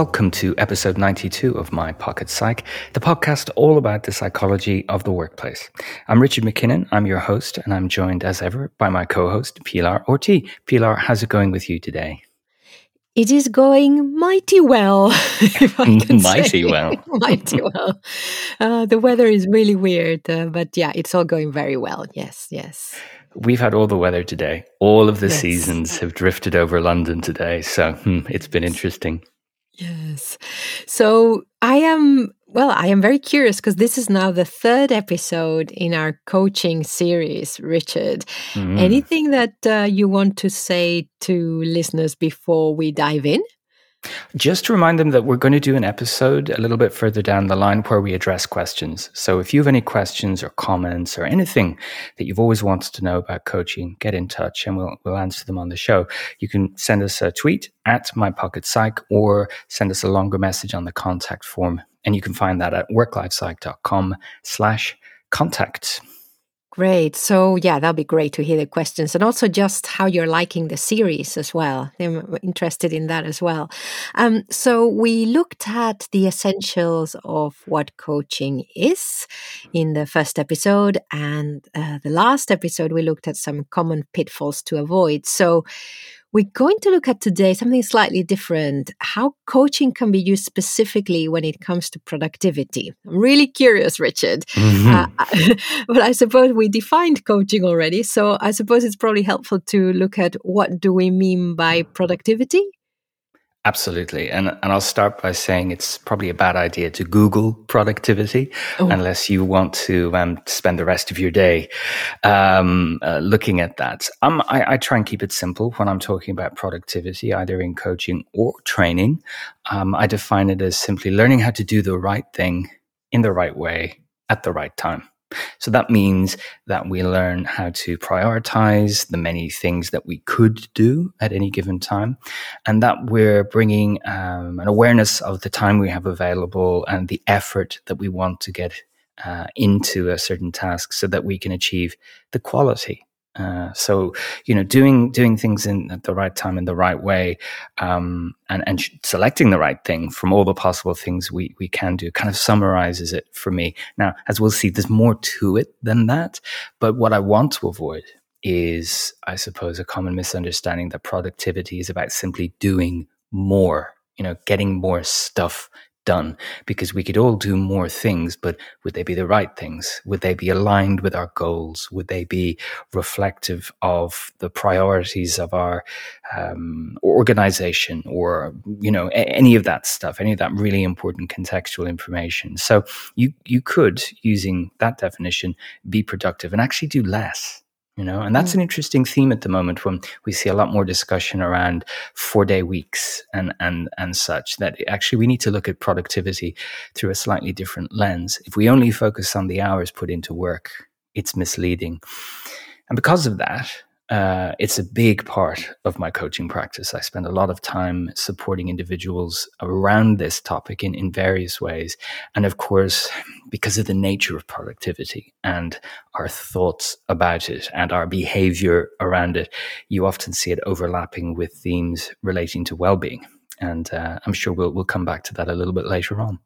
Welcome to episode 92 of My Pocket Psych, the podcast all about the psychology of the workplace. I'm Richard McKinnon, I'm your host, and I'm joined as ever by my co host, Pilar Orti. Pilar, how's it going with you today? It is going mighty well. mighty well. mighty well. Uh, the weather is really weird, uh, but yeah, it's all going very well. Yes, yes. We've had all the weather today. All of the yes. seasons have drifted over London today. So hmm, it's been interesting. Yes. So I am, well, I am very curious because this is now the third episode in our coaching series, Richard. Mm. Anything that uh, you want to say to listeners before we dive in? Just to remind them that we're going to do an episode a little bit further down the line where we address questions. So if you have any questions or comments or anything that you've always wanted to know about coaching, get in touch and we'll, we'll answer them on the show. You can send us a tweet at my pocket psych or send us a longer message on the contact form. And you can find that at worklifepsych.com slash contact. Great. So, yeah, that'll be great to hear the questions and also just how you're liking the series as well. I'm interested in that as well. Um, so, we looked at the essentials of what coaching is in the first episode, and uh, the last episode, we looked at some common pitfalls to avoid. So, we're going to look at today something slightly different how coaching can be used specifically when it comes to productivity. I'm really curious, Richard. Mm-hmm. Uh, but I suppose we defined coaching already. So I suppose it's probably helpful to look at what do we mean by productivity? Absolutely. And, and I'll start by saying it's probably a bad idea to Google productivity oh. unless you want to um, spend the rest of your day um, uh, looking at that. Um, I, I, try and keep it simple when I'm talking about productivity, either in coaching or training. Um, I define it as simply learning how to do the right thing in the right way at the right time. So that means that we learn how to prioritize the many things that we could do at any given time, and that we're bringing um, an awareness of the time we have available and the effort that we want to get uh, into a certain task so that we can achieve the quality uh, so you know, doing doing things in at the right time in the right way, um, and and selecting the right thing from all the possible things we we can do kind of summarizes it for me. Now, as we'll see, there's more to it than that. But what I want to avoid is, I suppose, a common misunderstanding that productivity is about simply doing more. You know, getting more stuff done because we could all do more things, but would they be the right things? Would they be aligned with our goals? Would they be reflective of the priorities of our um, organization or, you know, a- any of that stuff, any of that really important contextual information? So you, you could, using that definition, be productive and actually do less you know and that's mm. an interesting theme at the moment when we see a lot more discussion around four day weeks and and and such that actually we need to look at productivity through a slightly different lens if we only focus on the hours put into work it's misleading and because of that uh, it's a big part of my coaching practice. I spend a lot of time supporting individuals around this topic in, in various ways. And of course, because of the nature of productivity and our thoughts about it and our behavior around it, you often see it overlapping with themes relating to well being. And uh, I'm sure we'll, we'll come back to that a little bit later on.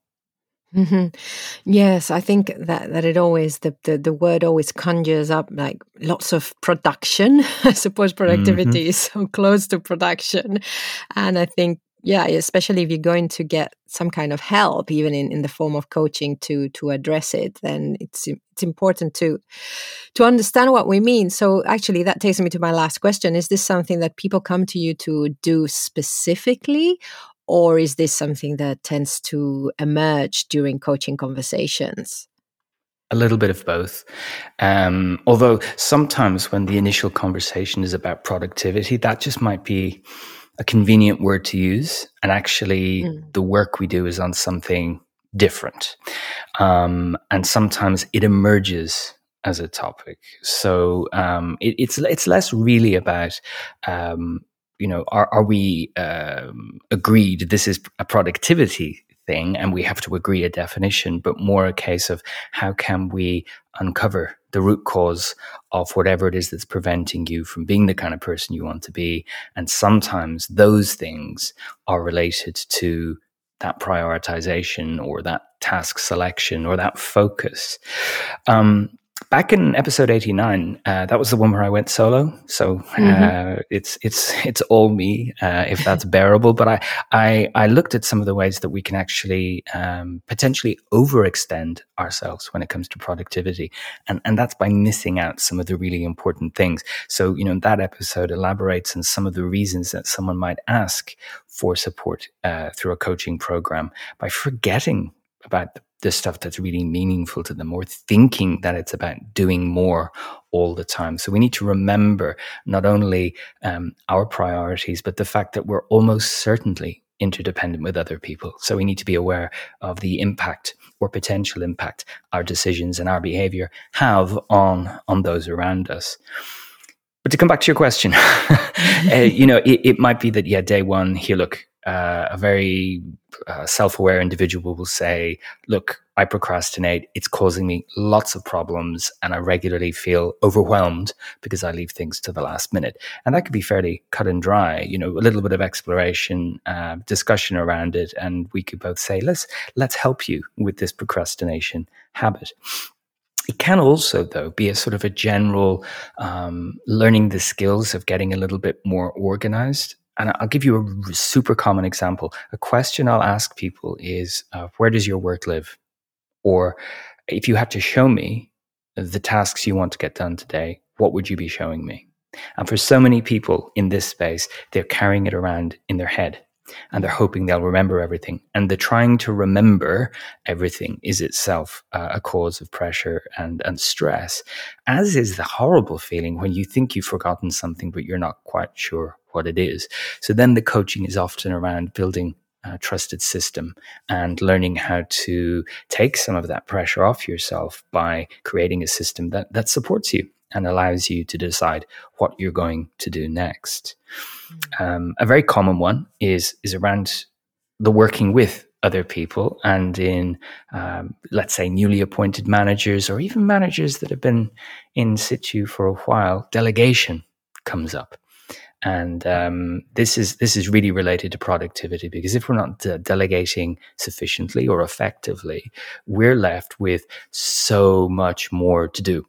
Mm-hmm. Yes, I think that that it always the, the the word always conjures up like lots of production. I suppose productivity mm-hmm. is so close to production, and I think yeah, especially if you're going to get some kind of help, even in, in the form of coaching to to address it, then it's it's important to to understand what we mean. So actually, that takes me to my last question: Is this something that people come to you to do specifically, or is this something that tends to emerge during coaching conversations? A little bit of both. Um, although sometimes when the initial conversation is about productivity, that just might be a convenient word to use. And actually, mm. the work we do is on something different. Um, and sometimes it emerges as a topic. So um, it, it's it's less really about um, you know, are, are we um, agreed this is a productivity thing and we have to agree a definition, but more a case of how can we uncover the root cause of whatever it is that's preventing you from being the kind of person you want to be. And sometimes those things are related to that prioritization or that task selection or that focus. Um, back in episode 89 uh, that was the one where i went solo. So uh, mm-hmm. it's it's it's all me uh, if that's bearable. But I, I i looked at some of the ways that we can actually um, potentially overextend ourselves when it comes to productivity. And and that's by missing out some of the really important things. So you know that episode elaborates on some of the reasons that someone might ask for support uh, through a coaching program by forgetting about the stuff that's really meaningful to them or thinking that it's about doing more all the time. So we need to remember not only um, our priorities, but the fact that we're almost certainly interdependent with other people. So we need to be aware of the impact or potential impact our decisions and our behavior have on, on those around us. But to come back to your question, uh, you know, it, it, might be that, yeah, day one, here, look, uh, a very uh, self aware individual will say, Look, I procrastinate. It's causing me lots of problems. And I regularly feel overwhelmed because I leave things to the last minute. And that could be fairly cut and dry, you know, a little bit of exploration, uh, discussion around it. And we could both say, Let's, let's help you with this procrastination habit. It can also, though, be a sort of a general um, learning the skills of getting a little bit more organized and I'll give you a super common example. A question I'll ask people is, uh, where does your work live? Or if you had to show me the tasks you want to get done today, what would you be showing me? And for so many people in this space, they're carrying it around in their head and they're hoping they'll remember everything. And the trying to remember everything is itself uh, a cause of pressure and, and stress, as is the horrible feeling when you think you've forgotten something, but you're not quite sure what it is. So then the coaching is often around building a trusted system and learning how to take some of that pressure off yourself by creating a system that, that supports you and allows you to decide what you're going to do next. Mm. Um, a very common one is is around the working with other people and in um, let's say newly appointed managers or even managers that have been in situ for a while delegation comes up and um, this is this is really related to productivity because if we're not de- delegating sufficiently or effectively, we're left with so much more to do,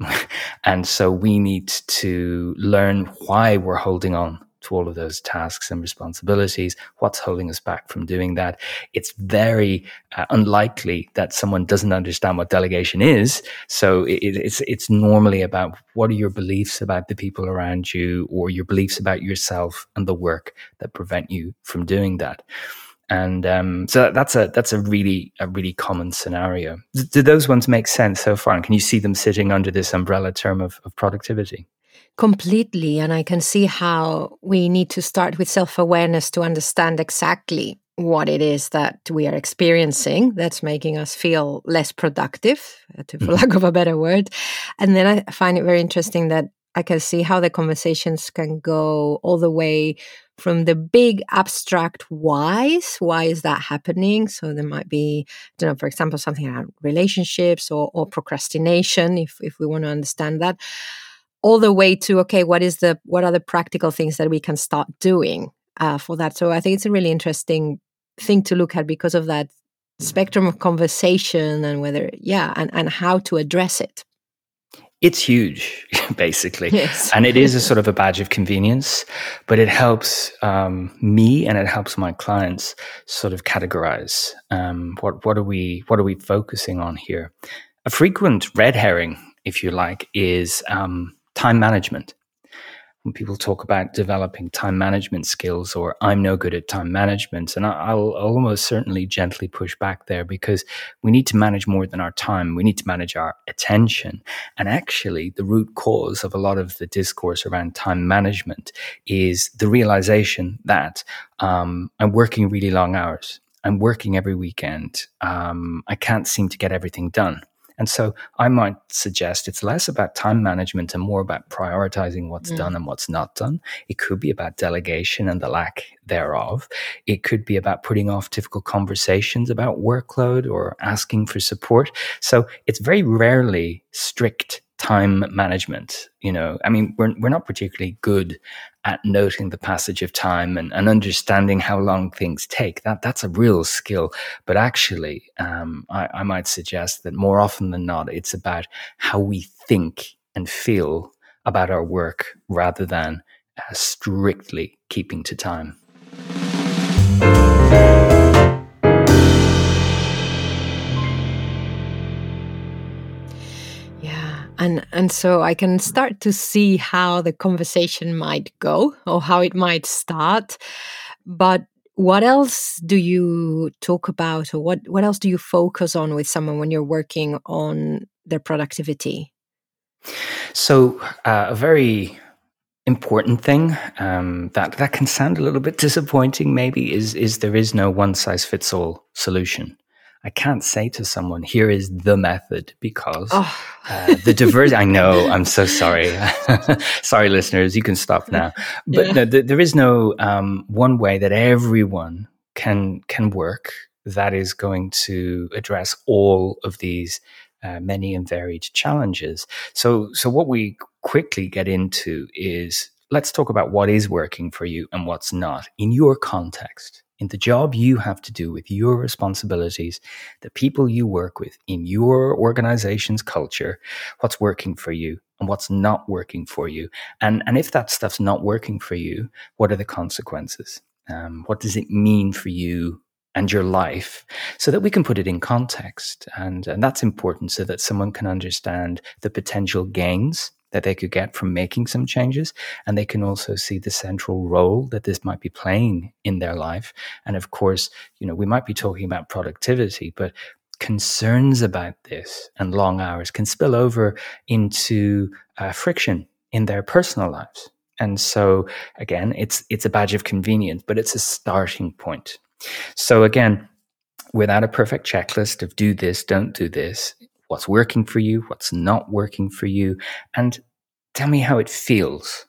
and so we need to learn why we're holding on to all of those tasks and responsibilities. What's holding us back from doing that? It's very uh, unlikely that someone doesn't understand what delegation is. So it, it's it's normally about what are your beliefs about the people around you, or your beliefs about yourself and the work that prevent you from doing that. And um, so that's a that's a really a really common scenario. Do those ones make sense so far? And can you see them sitting under this umbrella term of, of productivity? Completely. And I can see how we need to start with self awareness to understand exactly what it is that we are experiencing that's making us feel less productive, uh, to, for mm-hmm. lack of a better word. And then I find it very interesting that I can see how the conversations can go all the way from the big abstract whys. Why is that happening? So there might be, I don't know, for example, something around relationships or, or procrastination, if, if we want to understand that all the way to okay what is the what are the practical things that we can start doing uh, for that? So i think it's a really interesting thing to look at because of that spectrum of conversation and whether yeah and, and how to address it. It's huge basically. Yes. and it is a sort of a badge of convenience but it helps um, me and it helps my clients sort of categorize um, what what are we what are we focusing on here? A frequent red herring if you like is um, time management. When people talk about developing time management skills or I'm no good at time management, and I'll, almost certainly gently push back there because we need to manage more than our time. We need to manage our attention. And actually, the root cause of a lot of the discourse around time management is the realization that um, I'm working really long hours. I'm working every weekend. Um, I can't seem to get everything done. And so I might suggest it's less about time management and more about prioritizing what's mm. done and what's not done. It could be about delegation and the lack thereof. It could be about putting off difficult conversations about workload or asking for support. So it's very rarely strict time management. You know, I mean, we're, we're not particularly good at noting the passage of time and, and understanding how long things take. That that's a real skill. But actually, um, I, I might suggest that more often than not, it's about how we think and feel about our work rather than uh, strictly keeping to time. And and so i can start to see how the conversation might go or how it might start. But what else do you talk about or what what else do you focus on with someone when you're working on their productivity? So uh, a very important thing um, that that can sound a little bit disappointing maybe is is there is no one size fits all solution I can't say to someone, here is the method because oh. uh, the diversity, I know, I'm so sorry. sorry, listeners, you can stop now. But yeah. no, th- there is no um, one way that everyone can, can work that is going to address all of these uh, many and varied challenges. So, so what we quickly get into is let's talk about what is working for you and what's not in your context in the job you have to do with your responsibilities, the people you work with in your organization's culture, what's working for you and what's not working for you. And, and if that stuff's not working for you, what are the consequences? Um, what does it mean for you and your life so that we can put it in context? And, and that's important so that someone can understand the potential gains that they could get from making some changes. And they can also see the central role that this might be playing in their life. And of course, you know, we might be talking about productivity, but concerns about this and long hours can spill over into uh, friction in their personal lives. And so again, it's it's a badge of convenience, but it's a starting point. So again, without a perfect checklist of do this, don't do this, what's working for you, what's not working for you, and tell me how it feels.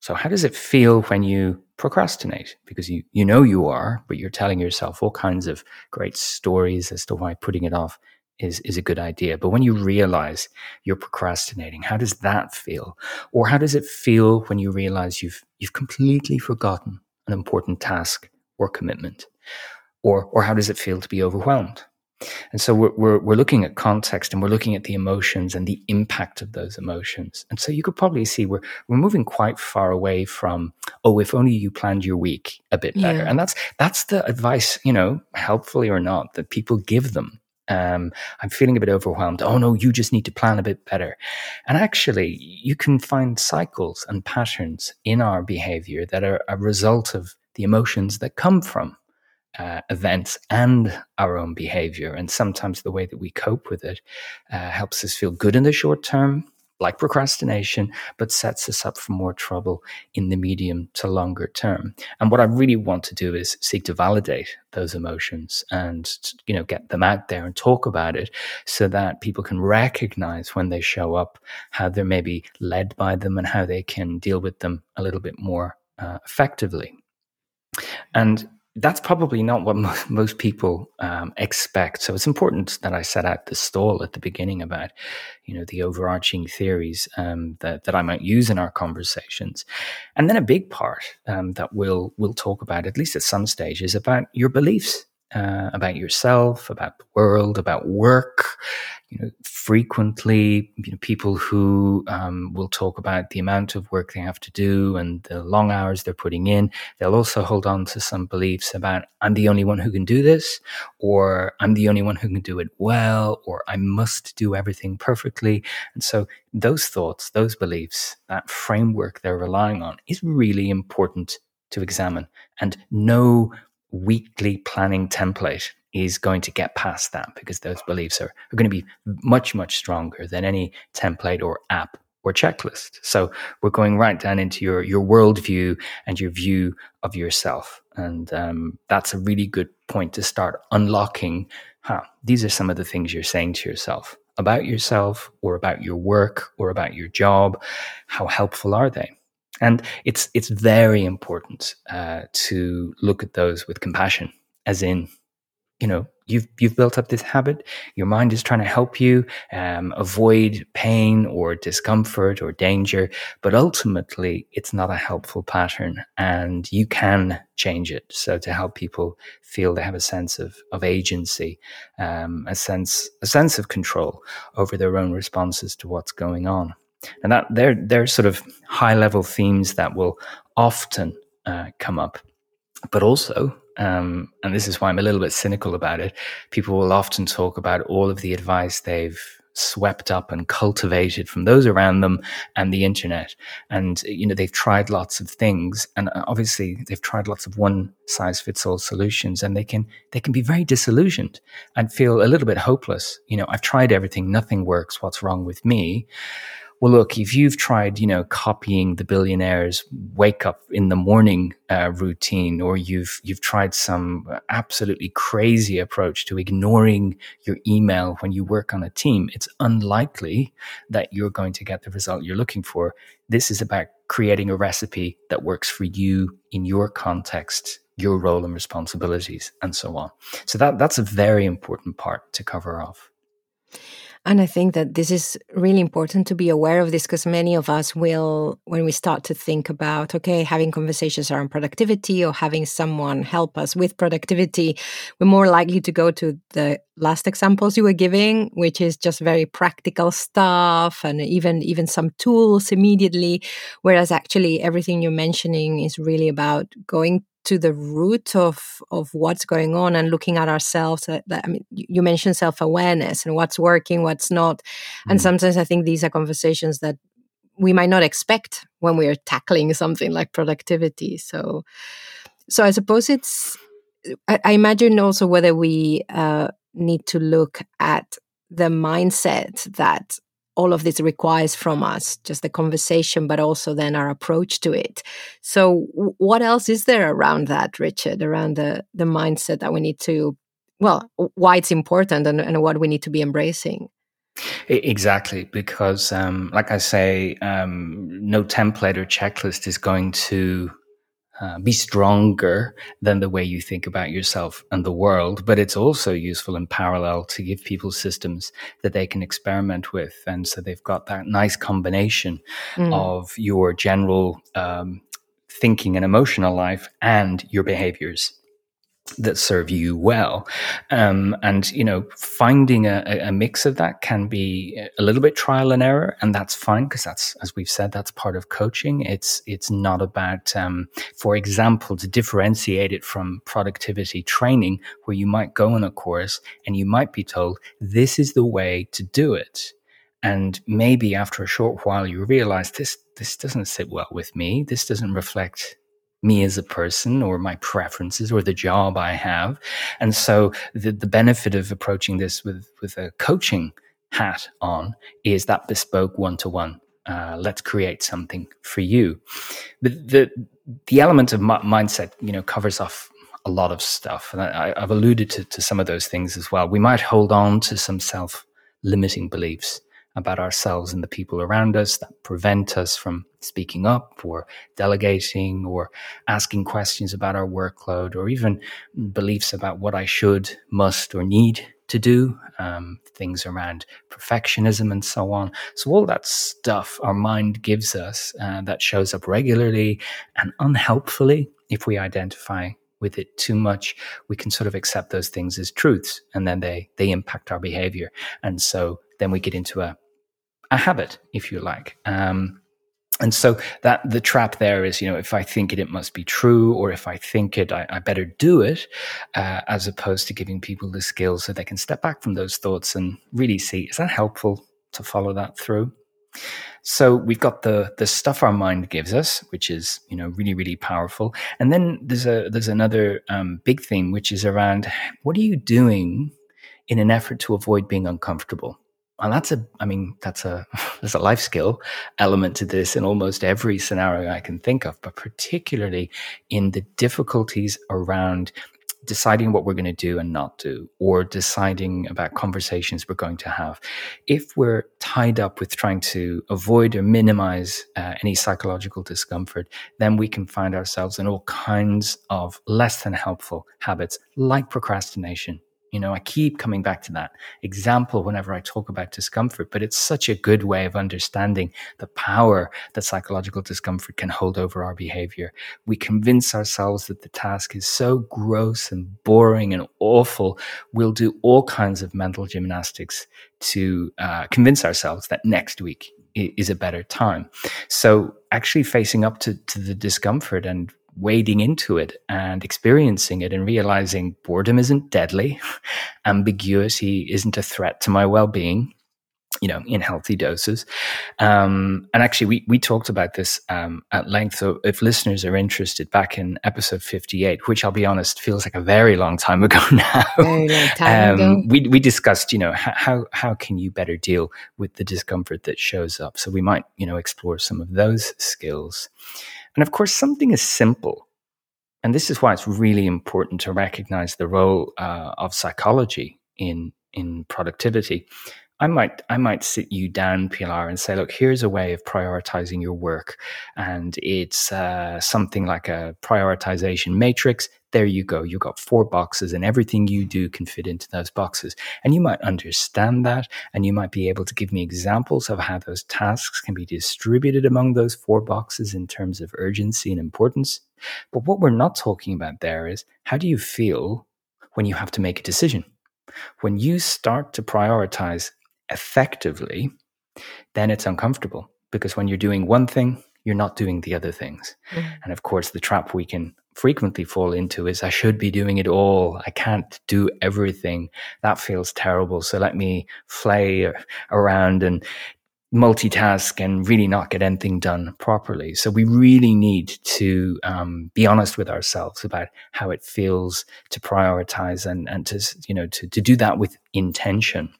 So, how does it feel when you procrastinate? Because you, you know you are, but you're telling yourself all kinds of great stories as to why putting it off is, is a good idea. But when you realize you're procrastinating, how does that feel? Or how does it feel when you realize you've, you've completely forgotten an important task or commitment? Or, or how does it feel to be overwhelmed? And so we're, we're, we're, looking at context and we're looking at the emotions and the impact of those emotions. And so you could probably see we're, we're moving quite far away from, oh, if only you planned your week a bit better. Yeah. And that's, that's the advice, you know, helpfully or not, that people give them. Um, I'm feeling a bit overwhelmed. Oh no, you just need to plan a bit better. And actually, you can find cycles and patterns in our behavior that are a result of the emotions that come from uh, events and our own behavior. And sometimes the way that we cope with it uh, helps us feel good in the short term, like procrastination, but sets us up for more trouble in the medium to longer term. And what I really want to do is seek to validate those emotions and you know get them out there and talk about it so that people can recognize when they show up how they're maybe led by them and how they can deal with them a little bit more uh, effectively. And that's probably not what most, most people um, expect. So it's important that I set out the stall at the beginning about, you know, the overarching theories um, that that I might use in our conversations, and then a big part um, that we'll we'll talk about at least at some stage is about your beliefs uh, about yourself, about the world, about work. You know, frequently, you know, people who um, will talk about the amount of work they have to do and the long hours they're putting in. They'll also hold on to some beliefs about I'm the only one who can do this, or I'm the only one who can do it well, or I must do everything perfectly. And so, those thoughts, those beliefs, that framework they're relying on is really important to examine and know weekly planning template is going to get past that because those beliefs are, are going to be much, much stronger than any template or app or checklist. So we're going right down into your, your worldview and your view of yourself. And um, that's a really good point to start unlocking. Huh, these are some of the things you're saying to yourself about yourself or about your work or about your job. How helpful are they? And it's it's very important uh, to look at those with compassion, as in you know you've you've built up this habit. Your mind is trying to help you um, avoid pain or discomfort or danger but ultimately it's not a helpful pattern and you can change it. So to help people feel they have a sense of of agency um, a sense a sense of control over their own responses to what's going on and that they're they're sort of high level themes that will often uh, come up but also um, and this is why I'm a little bit cynical about it. People will often talk about all of the advice they've swept up and cultivated from those around them and the internet. And, you know, they've tried lots of things and uh, obviously they've tried lots of one size fits all solutions and they can, they can be very disillusioned and feel a little bit hopeless. You know, I've tried everything. Nothing works. What's wrong with me? Well, look, if you've tried, you know, copying the billionaire's wake up in the morning uh, routine, or you've you've tried some absolutely crazy approach to ignoring your email when you work on a team, it's unlikely that you're going to get the result you're looking for. This is about creating a recipe that works for you in your context your role and responsibilities and so on so that that's a very important part to cover off and I think that this is really important to be aware of this because many of us will, when we start to think about, okay, having conversations around productivity or having someone help us with productivity, we're more likely to go to the last examples you were giving, which is just very practical stuff and even, even some tools immediately. Whereas actually everything you're mentioning is really about going to the root of of what's going on and looking at ourselves uh, i mean you mentioned self-awareness and what's working what's not mm. and sometimes i think these are conversations that we might not expect when we're tackling something like productivity so so i suppose it's i, I imagine also whether we uh, need to look at the mindset that all of this requires from us just the conversation but also then our approach to it. So what else is there around that richard around the the mindset that we need to well why it's important and, and what we need to be embracing? Exactly, because um, like I say, um, no template or checklist is going to uh, be stronger than the way you think about yourself and the world. But it's also useful in parallel to give people systems that they can experiment with. And so they've got that nice combination mm. of your general um, thinking and emotional life and your behaviors that serve you well. Um, and, you know, finding a, a, mix of that can be a little bit trial and error. And that's fine because that's, as we've said, that's part of coaching. It's, it's not about, um, for example, to differentiate it from productivity training where you might go on a course and you might be told, this is the way to do it. And maybe after a short while, you realize this, this doesn't sit well with me. This doesn't reflect me as a person or my preferences or the job I have. And so the, the benefit of approaching this with, with a coaching hat on is that bespoke one to one. Let's create something for you. But the the element of mindset, you know, covers off a lot of stuff, and I, have alluded to, to some of those things as well. We might hold on to some self limiting beliefs about ourselves and the people around us that prevent us from speaking up or delegating or asking questions about our workload or even beliefs about what I should, must, or need to do, um, things around perfectionism and so on. So, all that stuff our mind gives us uh, that shows up regularly and unhelpfully if we identify with it too much, we can sort of accept those things as truths and then they, they impact our behavior. And so then we get into a, a habit, if you like. Um, and so that the trap there is, you know, if I think it, it must be true, or if I think it, I, I better do it, uh, as opposed to giving people the skills so they can step back from those thoughts and really see is that helpful to follow that through. So we've got the the stuff our mind gives us, which is you know really really powerful, and then there's a there's another um, big thing which is around what are you doing in an effort to avoid being uncomfortable and that's a i mean that's a there's a life skill element to this in almost every scenario i can think of but particularly in the difficulties around deciding what we're going to do and not do, or deciding about conversations we're going to have, if we're tied up with trying to avoid or minimize uh, any psychological discomfort, then we can find ourselves in all kinds of less than helpful habits like procrastination, you know, I keep coming back to that example whenever I talk about discomfort, but it's such a good way of understanding the power that psychological discomfort can hold over our behavior. We convince ourselves that the task is so gross and boring and awful, we'll do all kinds of mental gymnastics to uh, convince ourselves that next week is a better time. So actually facing up to, to the discomfort and wading into it and experiencing it and realizing boredom isn't deadly, ambiguity isn't a threat to my well being, you know, in healthy doses. Um, and actually, we, we talked about this um, at length. So, if listeners are interested, back in episode 58, which I'll be honest feels like a very long time ago now, time um, ago. We, we discussed, you know, how, how can you better deal with the discomfort that shows up? So, we might, you know, explore some of those skills. And of course, something as simple, and this is why it's really important to recognize the role uh, of psychology in in productivity. I might I might sit you down, Pilar, and say, look, here's a way of prioritizing your work, and it's uh, something like a prioritization matrix. There you go. You've got four boxes, and everything you do can fit into those boxes. And you might understand that, and you might be able to give me examples of how those tasks can be distributed among those four boxes in terms of urgency and importance. But what we're not talking about there is how do you feel when you have to make a decision? When you start to prioritize effectively, then it's uncomfortable because when you're doing one thing, you're not doing the other things. Mm. And of course, the trap we can frequently fall into is I should be doing it all. I can't do everything. That feels terrible. So let me flay around and multitask and really not get anything done properly. So we really need to um, be honest with ourselves about how it feels to prioritize and, and to, you know, to, to do that with intention.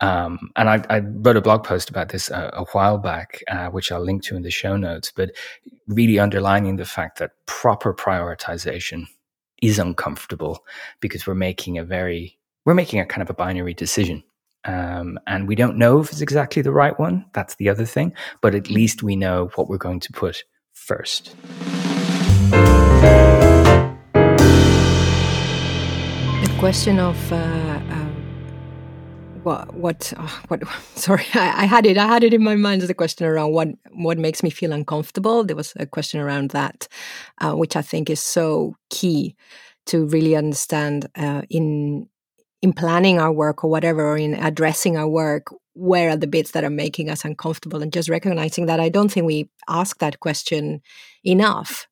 Um, and I, I, wrote a blog post about this a, a while back, uh, which I'll link to in the show notes, but really underlining the fact that proper prioritization is uncomfortable because we're making a very, we're making a kind of a binary decision. Um, and we don't know if it's exactly the right one. That's the other thing. But at least we know what we're going to put first. The question of uh, what what oh, what sorry I, I, had it i had it in my mind as a question around what what makes me feel uncomfortable. There was a question around that uh, which i think is so key to really understand uh, in in planning our work or whatever or in addressing our work where are the bits that are making us uncomfortable and just recognizing that i don't think we ask that question enough.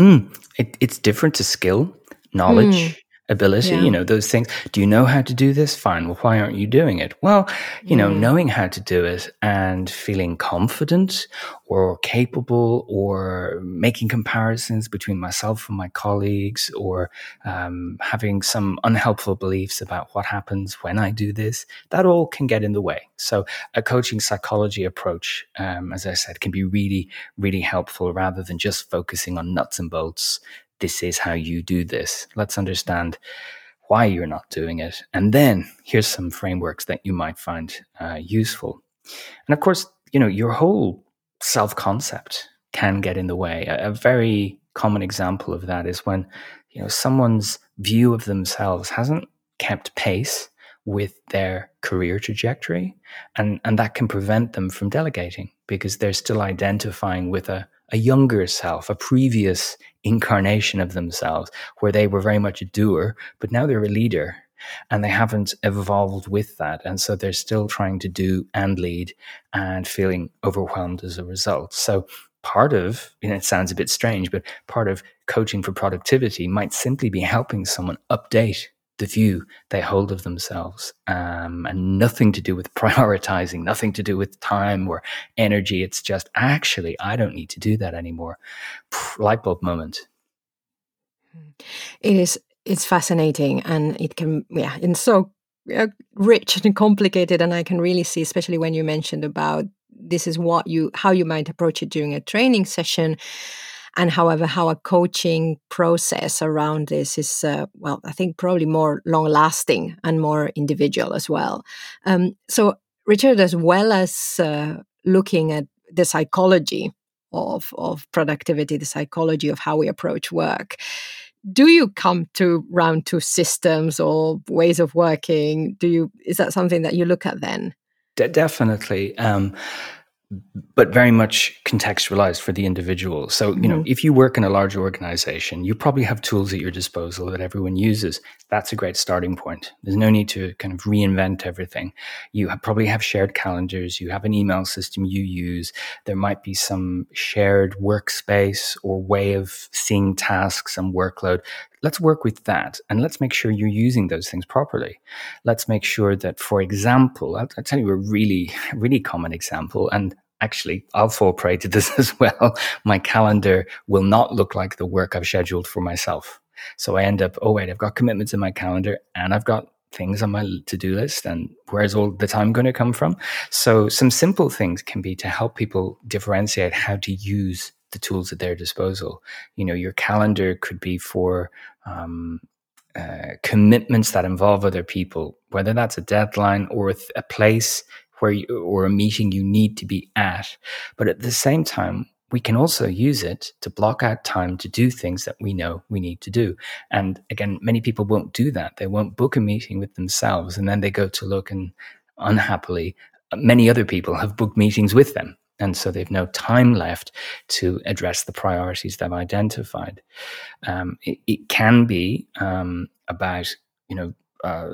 Mm, it, it's different to skill knowledge mm ability, yeah. you know, those things. Do you know how to do this? Fine. Well, why aren't you doing it? Well, you know, knowing how to do it and feeling confident or capable or making comparisons between myself and my colleagues or um, having some unhelpful beliefs about what happens when I do this, that all can get in the way. So, a coaching psychology approach, um, as I said, can be really, really helpful rather than just focusing on nuts and bolts this is how you do this. Let's understand why you're not doing it. And then here's some frameworks that you might find uh, useful. And of course, you know, your whole self concept can get in the way. A, a, very common example of that is when, you know, someone's view of themselves hasn't kept pace with their career trajectory. And, and that can prevent them from delegating because they're still identifying with a, a younger self, a previous incarnation of themselves, where they were very much a doer, but now they're a leader and they haven't evolved with that. And so they're still trying to do and lead and feeling overwhelmed as a result. So part of, and it sounds a bit strange, but part of coaching for productivity might simply be helping someone update the view they hold of themselves um, and nothing to do with prioritizing, nothing to do with time or energy. It's just actually, I don't need to do that anymore. Light bulb moment. It is, it's fascinating and it can, yeah, and so uh, rich and complicated. And I can really see, especially when you mentioned about this is what you, how you might approach it during a training session And however, how a coaching process around this is, uh, well, I think probably more long lasting and more individual as well. Um, so, Richard, as well as uh, looking at the psychology of, of productivity, the psychology of how we approach work, do you come to round to systems or ways of working? Do you is that something that you look at then? De- definitely. Um, but very much contextualized for the individual. So, you know, mm-hmm. if you work in a large organization, you probably have tools at your disposal that everyone uses. That's a great starting point. There's no need to kind of reinvent everything. You have, probably have shared calendars, you have an email system you use. There might be some shared workspace or way of seeing tasks and workload let's work with that and let's make sure you're using those things properly. Let's make sure that, for example, I'll, I'll, tell you a really, really common example, and actually, I'll fall prey to this as well. My calendar will not look like the work I've scheduled for myself. So I end up, oh, wait, I've got commitments in my calendar and I've got things on my to do list and where's all the time going to come from? So some simple things can be to help people differentiate how to use the tools at their disposal. You know, your calendar could be for um, uh, commitments that involve other people, whether that's a deadline or a place where you, or a meeting you need to be at. But at the same time, we can also use it to block out time to do things that we know we need to do. And again, many people won't do that. They won't book a meeting with themselves and then they go to look and unhappily, many other people have booked meetings with them. And so they've no time left to address the priorities they've identified. Um, it, it, can be um, about, you know, uh,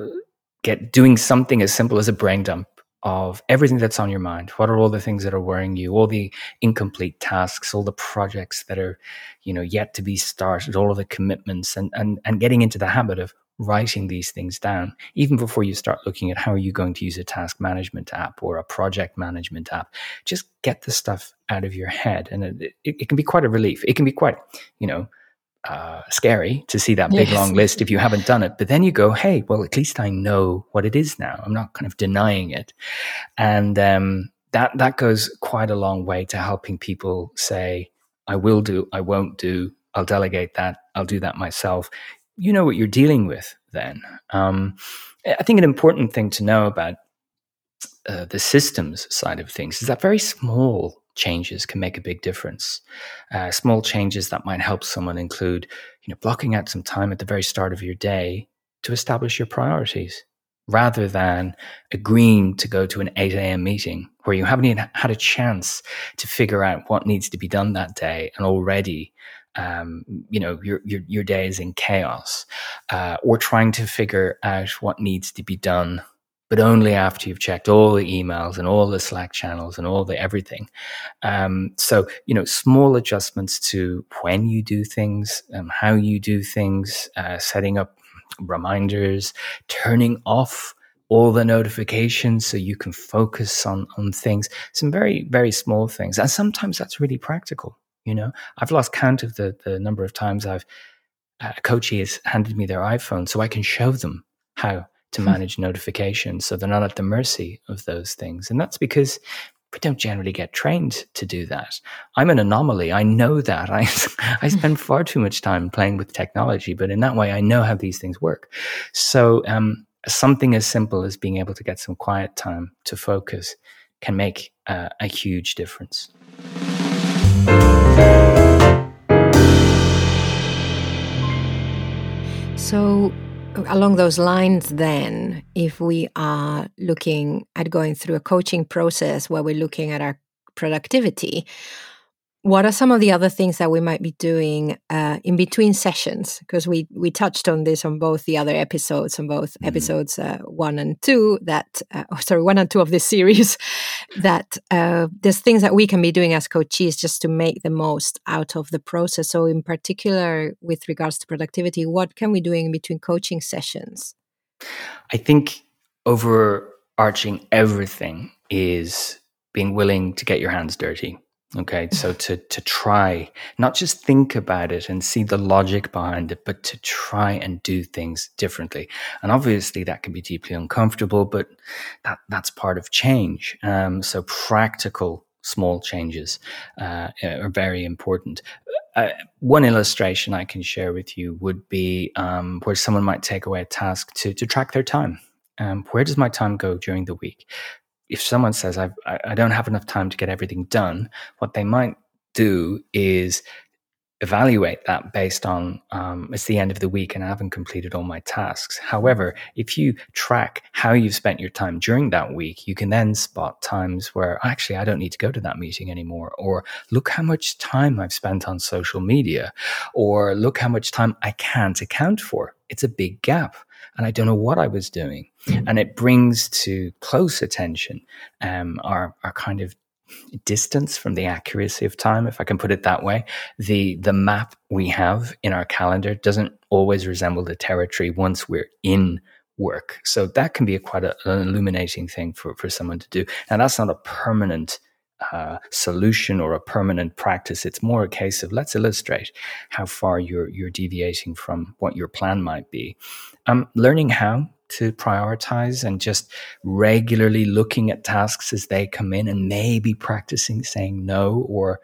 get doing something as simple as a brain dump of everything that's on your mind. What are all the things that are worrying you? All the incomplete tasks, all the projects that are, you know, yet to be started, all of the commitments and, and, and getting into the habit of writing these things down, even before you start looking at how are you going to use a task management app or a project management app. Just get the stuff out of your head. And it, it, it can be quite a relief. It can be quite, you know, uh, scary to see that big yes. long list if you haven't done it. But then you go, hey, well, at least I know what it is now. I'm not kind of denying it, and um, that that goes quite a long way to helping people say, I will do, I won't do, I'll delegate that, I'll do that myself. You know what you're dealing with then. Um, I think an important thing to know about uh, the systems side of things is that very small changes can make a big difference. Uh, small changes that might help someone include, you know, blocking out some time at the very start of your day to establish your priorities rather than agreeing to go to an 8 a.m. meeting where you haven't even had a chance to figure out what needs to be done that day and already um, you know your, your, your day is in chaos uh, or trying to figure out what needs to be done but only after you've checked all the emails and all the Slack channels and all the everything. Um, so, you know, small adjustments to when you do things, um, how you do things, uh, setting up reminders, turning off all the notifications so you can focus on, on things. Some very, very small things. And sometimes that's really practical. You know, I've lost count of the, the number of times I've, uh, has handed me their iPhone so I can show them how to hmm. manage notifications so they're not at the mercy of those things. And that's because we don't generally get trained to do that. I'm an anomaly. I know that. I, I spend far too much time playing with technology, but in that way, I know how these things work. So, um, something as simple as being able to get some quiet time to focus can make uh, a huge difference. So, along those lines, then, if we are looking at going through a coaching process where we're looking at our productivity, what are some of the other things that we might be doing uh, in between sessions? Because we we touched on this on both the other episodes, on both mm-hmm. episodes uh, one and two. That uh, oh, sorry, one and two of this series. that uh, there's things that we can be doing as coaches just to make the most out of the process. So, in particular, with regards to productivity, what can we do in between coaching sessions? I think overarching everything is being willing to get your hands dirty Okay, so to to try not just think about it and see the logic behind it, but to try and do things differently. And obviously, that can be deeply uncomfortable, but that that's part of change. Um, so practical small changes uh, are very important. uh, one illustration I can share with you would be um, where someone might take away a task to, to track their time. Um, where does my time go during the week? If someone says, I, I don't have enough time to get everything done, what they might do is evaluate that based on um, it's the end of the week and I haven't completed all my tasks. However, if you track how you've spent your time during that week, you can then spot times where actually I don't need to go to that meeting anymore, or look how much time I've spent on social media, or look how much time I can't account for. It's a big gap. And I don't know what I was doing. And it brings to close attention um, our, our kind of distance from the accuracy of time, if I can put it that way. The the map we have in our calendar doesn't always resemble the territory once we're in work. So that can be a quite a, an illuminating thing for, for someone to do. Now that's not a permanent uh, solution or a permanent practice. It's more a case of let's illustrate how far you're you're deviating from what your plan might be. Um, learning how to prioritize and just regularly looking at tasks as they come in and maybe practicing saying no or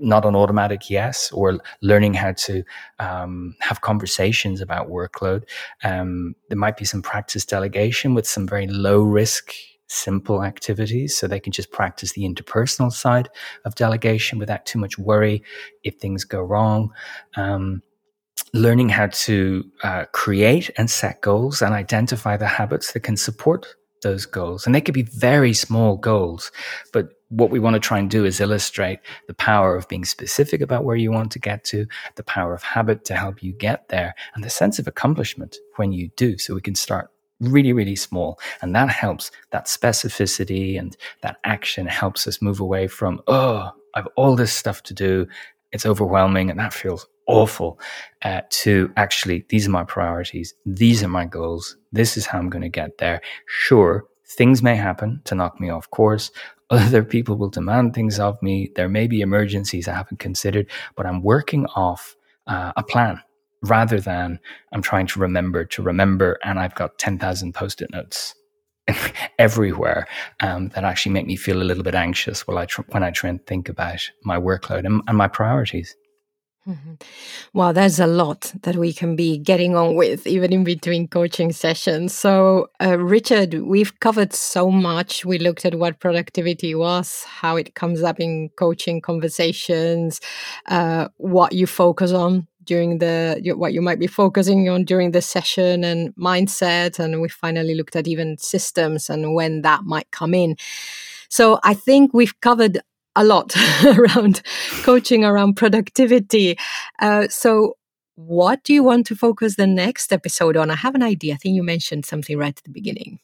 not an automatic yes or learning how to um, have conversations about workload. Um, there might be some practice delegation with some very low risk simple activities so they can just practice the interpersonal side of delegation without too much worry if things go wrong. Um, learning how to uh, create and set goals and identify the habits that can support those goals. And they could be very small goals, but what we want to try and do is illustrate the power of being specific about where you want to get to, the power of habit to help you get there, and the sense of accomplishment when you do. So we can start really, really small. And that helps that specificity and that action helps us move away from, oh, I have all this stuff to do. It's overwhelming and that feels awful uh, to actually, these are my priorities. These are my goals. This is how I'm going to get there. Sure, things may happen to knock me off course. Other people will demand things of me. There may be emergencies I haven't considered, but I'm working off uh, a plan rather than I'm trying to remember to remember. And I've got 10,000 post it notes everywhere um, that actually make me feel a little bit anxious while I tr- when I try and think about my workload and, and my priorities. Mm-hmm. Well, there's a lot that we can be getting on with, even in between coaching sessions. So, uh, Richard, we've covered so much. We looked at what productivity was, how it comes up in coaching conversations, uh, what you focus on during the what you might be focusing on during the session, and mindset. And we finally looked at even systems and when that might come in. So, I think we've covered a lot around coaching around productivity. Uh, so, what do you want to focus the next episode on? I have an idea. I think you mentioned something right at the beginning.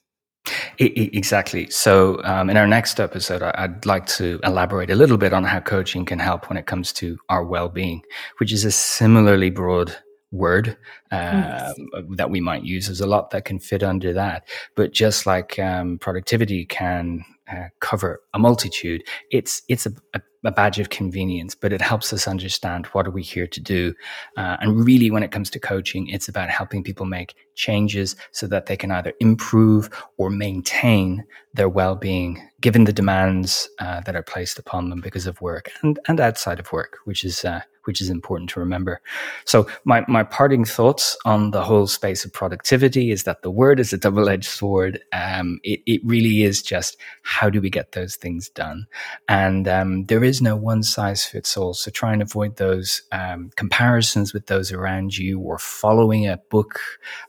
Exactly. So, um, in our next episode, I'd like to elaborate a little bit on how coaching can help when it comes to our well being, which is a similarly broad word uh, that we might use. There's a lot that can fit under that. But just like um, productivity can uh, cover a multitude. It's it's a, a, a, badge of convenience, but it helps us understand what are we here to do. Uh, and really, when it comes to coaching, it's about helping people make changes so that they can either improve or maintain their well-being, given the demands uh, that are placed upon them because of work and and outside of work, which is uh, which is important to remember. So my, my parting thoughts on the whole space of productivity is that the word is a double-edged sword. Um, it, it really is just how do we get those things done? And um, there is no one size fits all. So try and avoid those um, comparisons with those around you or following a book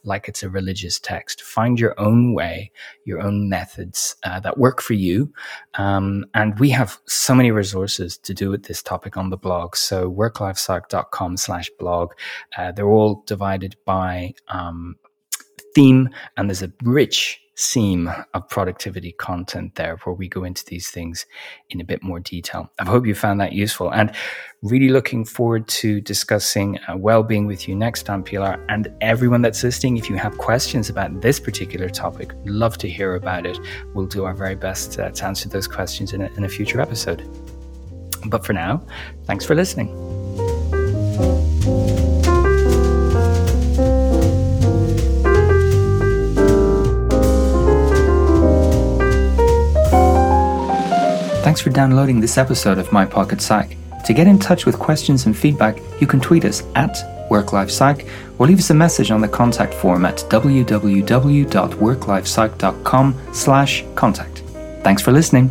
like it's a religious text. Find your own way, your own methods uh, that work for you. Um, and we have so many resources to do with this topic on the blog. So worklifepsych.com slash blog. Uh, they're all divided by um, theme, and there's a rich seam of productivity content there where we go into these things in a bit more detail. I hope you found that useful and really looking forward to discussing uh, well-being with you next time, Pilar. And everyone that's listening, if you have questions about this particular topic, love to hear about it. We'll do our very best uh, to answer those questions in a, in a future episode. But for now, thanks for listening. Thanks for downloading this episode of My Pocket Psych. To get in touch with questions and feedback, you can tweet us at WorkLifePsych or leave us a message on the contact form at www.worklifepsych.com slash contact. Thanks for listening.